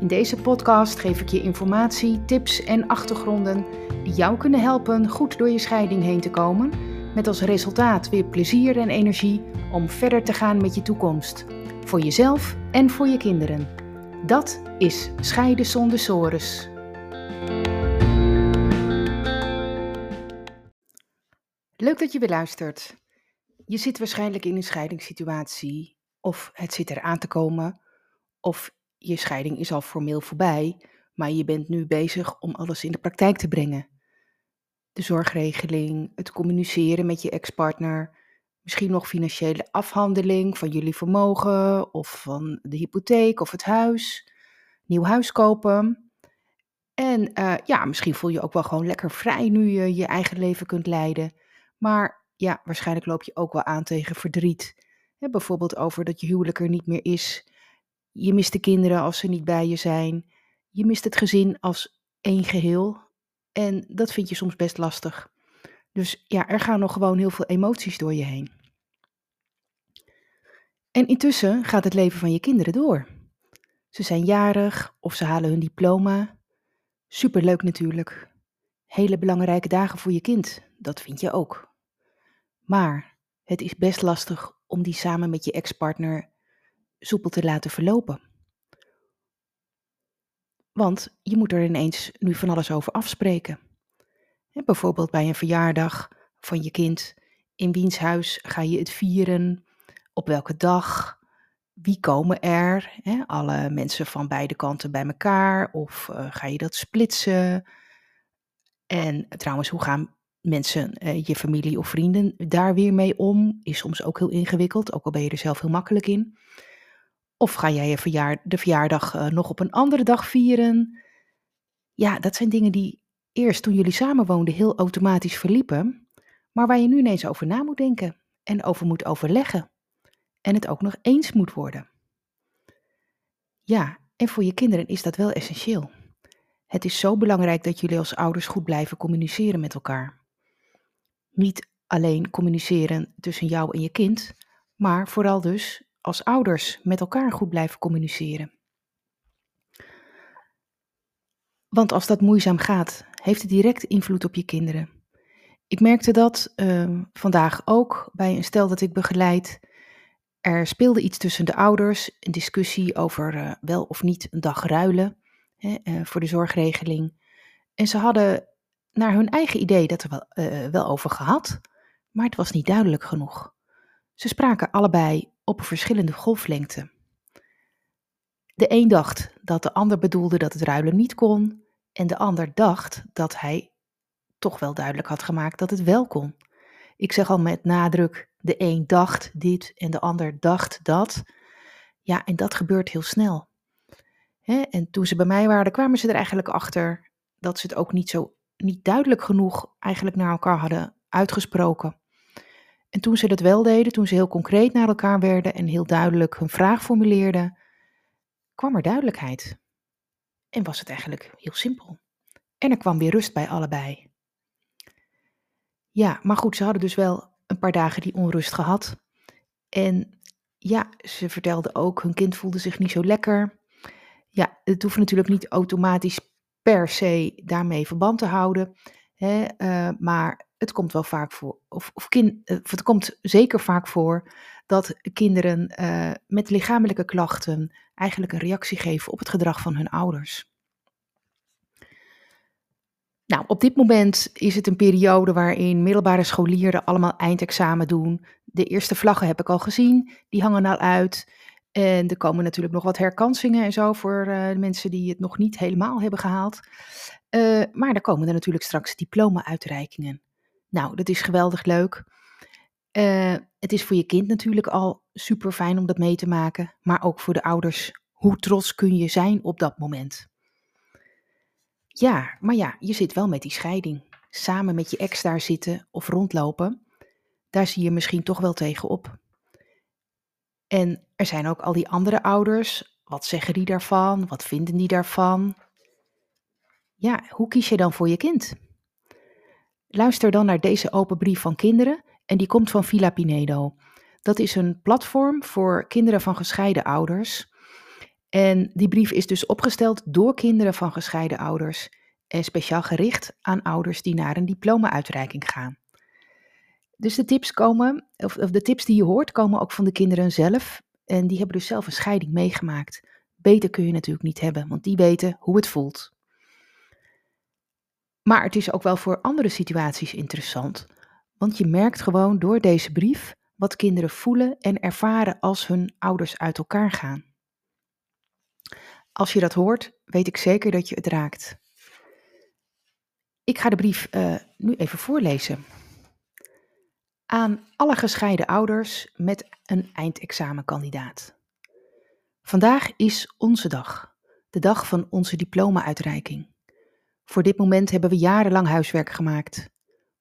In deze podcast geef ik je informatie, tips en achtergronden die jou kunnen helpen goed door je scheiding heen te komen, met als resultaat weer plezier en energie om verder te gaan met je toekomst, voor jezelf en voor je kinderen. Dat is Scheiden zonder sores. Leuk dat je weer luistert. Je zit waarschijnlijk in een scheidingssituatie, of het zit er aan te komen, of je scheiding is al formeel voorbij, maar je bent nu bezig om alles in de praktijk te brengen. De zorgregeling, het communiceren met je ex-partner, misschien nog financiële afhandeling van jullie vermogen of van de hypotheek of het huis, nieuw huis kopen. En uh, ja, misschien voel je ook wel gewoon lekker vrij nu je je eigen leven kunt leiden. Maar ja, waarschijnlijk loop je ook wel aan tegen verdriet. bijvoorbeeld over dat je huwelijk er niet meer is je mist de kinderen als ze niet bij je zijn. Je mist het gezin als één geheel. En dat vind je soms best lastig. Dus ja, er gaan nog gewoon heel veel emoties door je heen. En intussen gaat het leven van je kinderen door. Ze zijn jarig of ze halen hun diploma. Superleuk natuurlijk. Hele belangrijke dagen voor je kind, dat vind je ook. Maar het is best lastig om die samen met je ex-partner soepel te laten verlopen. Want je moet er ineens nu van alles over afspreken. bijvoorbeeld bij een verjaardag van je kind. In wiens huis ga je het vieren? Op welke dag? Wie komen er? alle mensen van beide kanten bij elkaar? Of uh, ga je dat splitsen? En trouwens, hoe gaan mensen, uh, je familie of vrienden, daar weer mee om? Is soms ook heel ingewikkeld, ook al ben je er zelf heel makkelijk in. Of ga jij je de verjaardag uh, nog op een andere dag vieren? Ja, dat zijn dingen die eerst toen jullie samenwoonden heel automatisch verliepen, maar waar je nu ineens over na moet denken en over moet overleggen. En het ook nog eens moet worden. Ja, en voor je kinderen is dat wel essentieel. Het is zo belangrijk dat jullie als ouders goed blijven communiceren met elkaar. Niet alleen communiceren tussen jou en je kind, maar vooral dus als ouders met elkaar goed blijven communiceren. Want als dat moeizaam gaat, heeft het direct invloed op je kinderen. Ik merkte dat uh, vandaag ook bij een stel dat ik begeleid. Er speelde iets tussen de ouders, een discussie over uh, wel of niet een dag ruilen hè, uh, voor de zorgregeling. En ze hadden naar hun eigen idee dat er wel, eh, wel over gehad, maar het was niet duidelijk genoeg. Ze spraken allebei op verschillende golflengte. De een dacht dat de ander bedoelde dat het ruilen niet kon, en de ander dacht dat hij toch wel duidelijk had gemaakt dat het wel kon. Ik zeg al met nadruk: de een dacht dit en de ander dacht dat. Ja, en dat gebeurt heel snel. en toen ze bij mij waren, kwamen ze er eigenlijk achter dat ze het ook niet zo niet duidelijk genoeg eigenlijk naar elkaar hadden uitgesproken. En toen ze dat wel deden, toen ze heel concreet naar elkaar werden en heel duidelijk hun vraag formuleerden, kwam er duidelijkheid. En was het eigenlijk heel simpel. En er kwam weer rust bij allebei. Ja, maar goed, ze hadden dus wel een paar dagen die onrust gehad. En ja, ze vertelde ook, hun kind voelde zich niet zo lekker. Ja, het hoeft natuurlijk niet automatisch per se daarmee verband te houden. Hè, uh, maar het komt wel vaak voor, of, of, eh, het komt zeker vaak voor dat kinderen uh, met lichamelijke klachten eigenlijk een reactie geven op het gedrag van hun ouders. Nou, op dit moment is het een periode waarin middelbare scholieren allemaal eindexamen doen. De eerste vlaggen heb ik al gezien, die hangen al uit. En er komen natuurlijk nog wat herkansingen en zo voor uh, mensen die het nog niet helemaal hebben gehaald. Maar er komen er natuurlijk straks diploma-uitreikingen. Nou, dat is geweldig leuk. Uh, het is voor je kind natuurlijk al super fijn om dat mee te maken, maar ook voor de ouders. Hoe trots kun je zijn op dat moment? Ja, maar ja, je zit wel met die scheiding. Samen met je ex daar zitten of rondlopen, daar zie je misschien toch wel tegenop. En er zijn ook al die andere ouders. Wat zeggen die daarvan? Wat vinden die daarvan? Ja, hoe kies je dan voor je kind? Luister dan naar deze open brief van kinderen en die komt van Villa Pinedo. Dat is een platform voor kinderen van gescheiden ouders. En die brief is dus opgesteld door kinderen van gescheiden ouders en speciaal gericht aan ouders die naar een diploma-uitreiking gaan. Dus de tips komen, of, of de tips die je hoort, komen ook van de kinderen zelf. En die hebben dus zelf een scheiding meegemaakt. Beter kun je natuurlijk niet hebben, want die weten hoe het voelt. Maar het is ook wel voor andere situaties interessant. Want je merkt gewoon door deze brief wat kinderen voelen en ervaren als hun ouders uit elkaar gaan. Als je dat hoort, weet ik zeker dat je het raakt. Ik ga de brief uh, nu even voorlezen. Aan alle gescheiden ouders met een eindexamenkandidaat. Vandaag is onze dag, de dag van onze diploma-uitreiking. Voor dit moment hebben we jarenlang huiswerk gemaakt,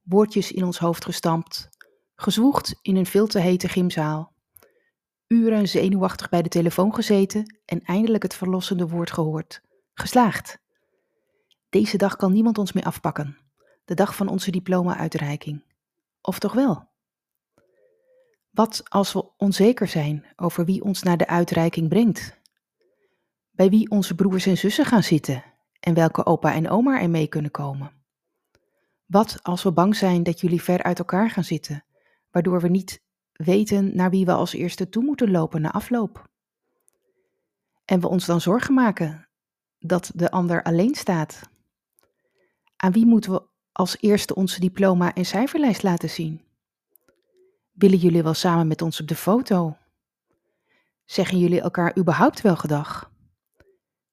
woordjes in ons hoofd gestampt, gezwoegd in een veel te hete gymzaal, uren zenuwachtig bij de telefoon gezeten en eindelijk het verlossende woord gehoord. Geslaagd. Deze dag kan niemand ons meer afpakken. De dag van onze diploma-uitreiking. Of toch wel? Wat als we onzeker zijn over wie ons naar de uitreiking brengt? Bij wie onze broers en zussen gaan zitten en welke opa en oma er mee kunnen komen? Wat als we bang zijn dat jullie ver uit elkaar gaan zitten, waardoor we niet weten naar wie we als eerste toe moeten lopen na afloop? En we ons dan zorgen maken dat de ander alleen staat? Aan wie moeten we als eerste onze diploma en cijferlijst laten zien? Willen jullie wel samen met ons op de foto? Zeggen jullie elkaar überhaupt wel gedag?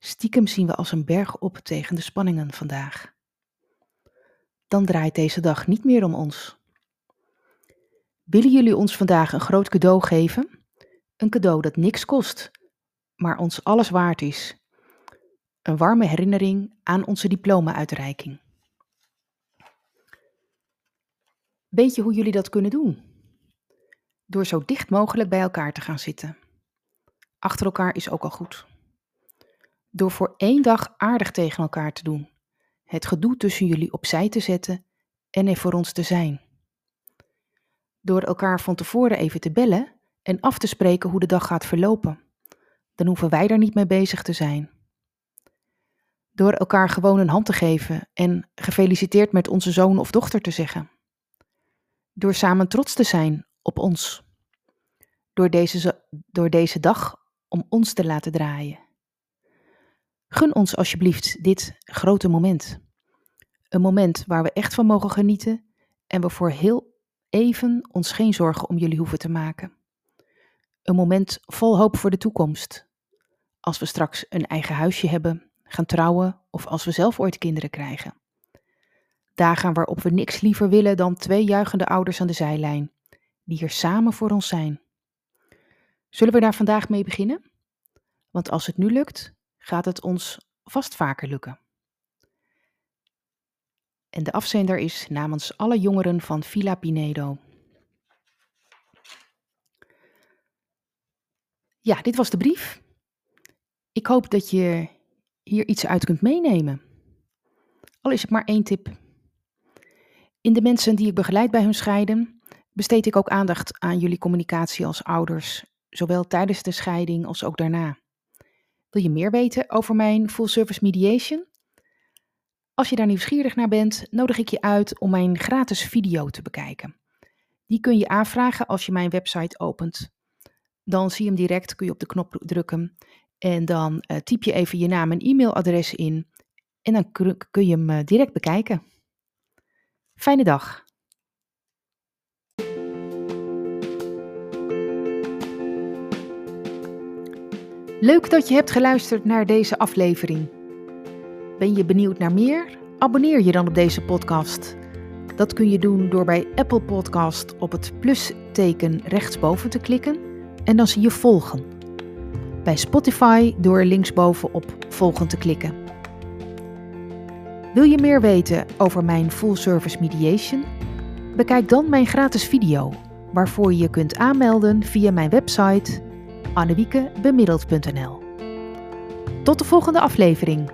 Stiekem zien we als een berg op tegen de spanningen vandaag. Dan draait deze dag niet meer om ons. Willen jullie ons vandaag een groot cadeau geven? Een cadeau dat niks kost, maar ons alles waard is. Een warme herinnering aan onze diploma-uitreiking. Weet je hoe jullie dat kunnen doen? Door zo dicht mogelijk bij elkaar te gaan zitten. Achter elkaar is ook al goed. Door voor één dag aardig tegen elkaar te doen. Het gedoe tussen jullie opzij te zetten en er voor ons te zijn. Door elkaar van tevoren even te bellen en af te spreken hoe de dag gaat verlopen. Dan hoeven wij daar niet mee bezig te zijn. Door elkaar gewoon een hand te geven en gefeliciteerd met onze zoon of dochter te zeggen. Door samen trots te zijn op ons. Door deze, door deze dag om ons te laten draaien. Gun ons alsjeblieft dit grote moment. Een moment waar we echt van mogen genieten en we voor heel even ons geen zorgen om jullie hoeven te maken. Een moment vol hoop voor de toekomst. Als we straks een eigen huisje hebben, gaan trouwen of als we zelf ooit kinderen krijgen. Dagen waarop we niks liever willen dan twee juichende ouders aan de zijlijn, die er samen voor ons zijn. Zullen we daar vandaag mee beginnen? Want als het nu lukt, gaat het ons vast vaker lukken. En de afzender is namens alle jongeren van Villa Pinedo. Ja, dit was de brief. Ik hoop dat je hier iets uit kunt meenemen. Al is het maar één tip. In de mensen die ik begeleid bij hun scheiden, besteed ik ook aandacht aan jullie communicatie als ouders, zowel tijdens de scheiding als ook daarna. Wil je meer weten over mijn full service mediation? Als je daar nieuwsgierig naar bent, nodig ik je uit om mijn gratis video te bekijken. Die kun je aanvragen als je mijn website opent. Dan zie je hem direct, kun je op de knop drukken en dan uh, typ je even je naam en e-mailadres in en dan kun je hem uh, direct bekijken. Fijne dag. Leuk dat je hebt geluisterd naar deze aflevering. Ben je benieuwd naar meer? Abonneer je dan op deze podcast. Dat kun je doen door bij Apple Podcast op het plusteken rechtsboven te klikken en dan zie je volgen. Bij Spotify door linksboven op volgen te klikken. Wil je meer weten over mijn full service mediation? Bekijk dan mijn gratis video, waarvoor je je kunt aanmelden via mijn website annewiekebemiddeld.nl. Tot de volgende aflevering.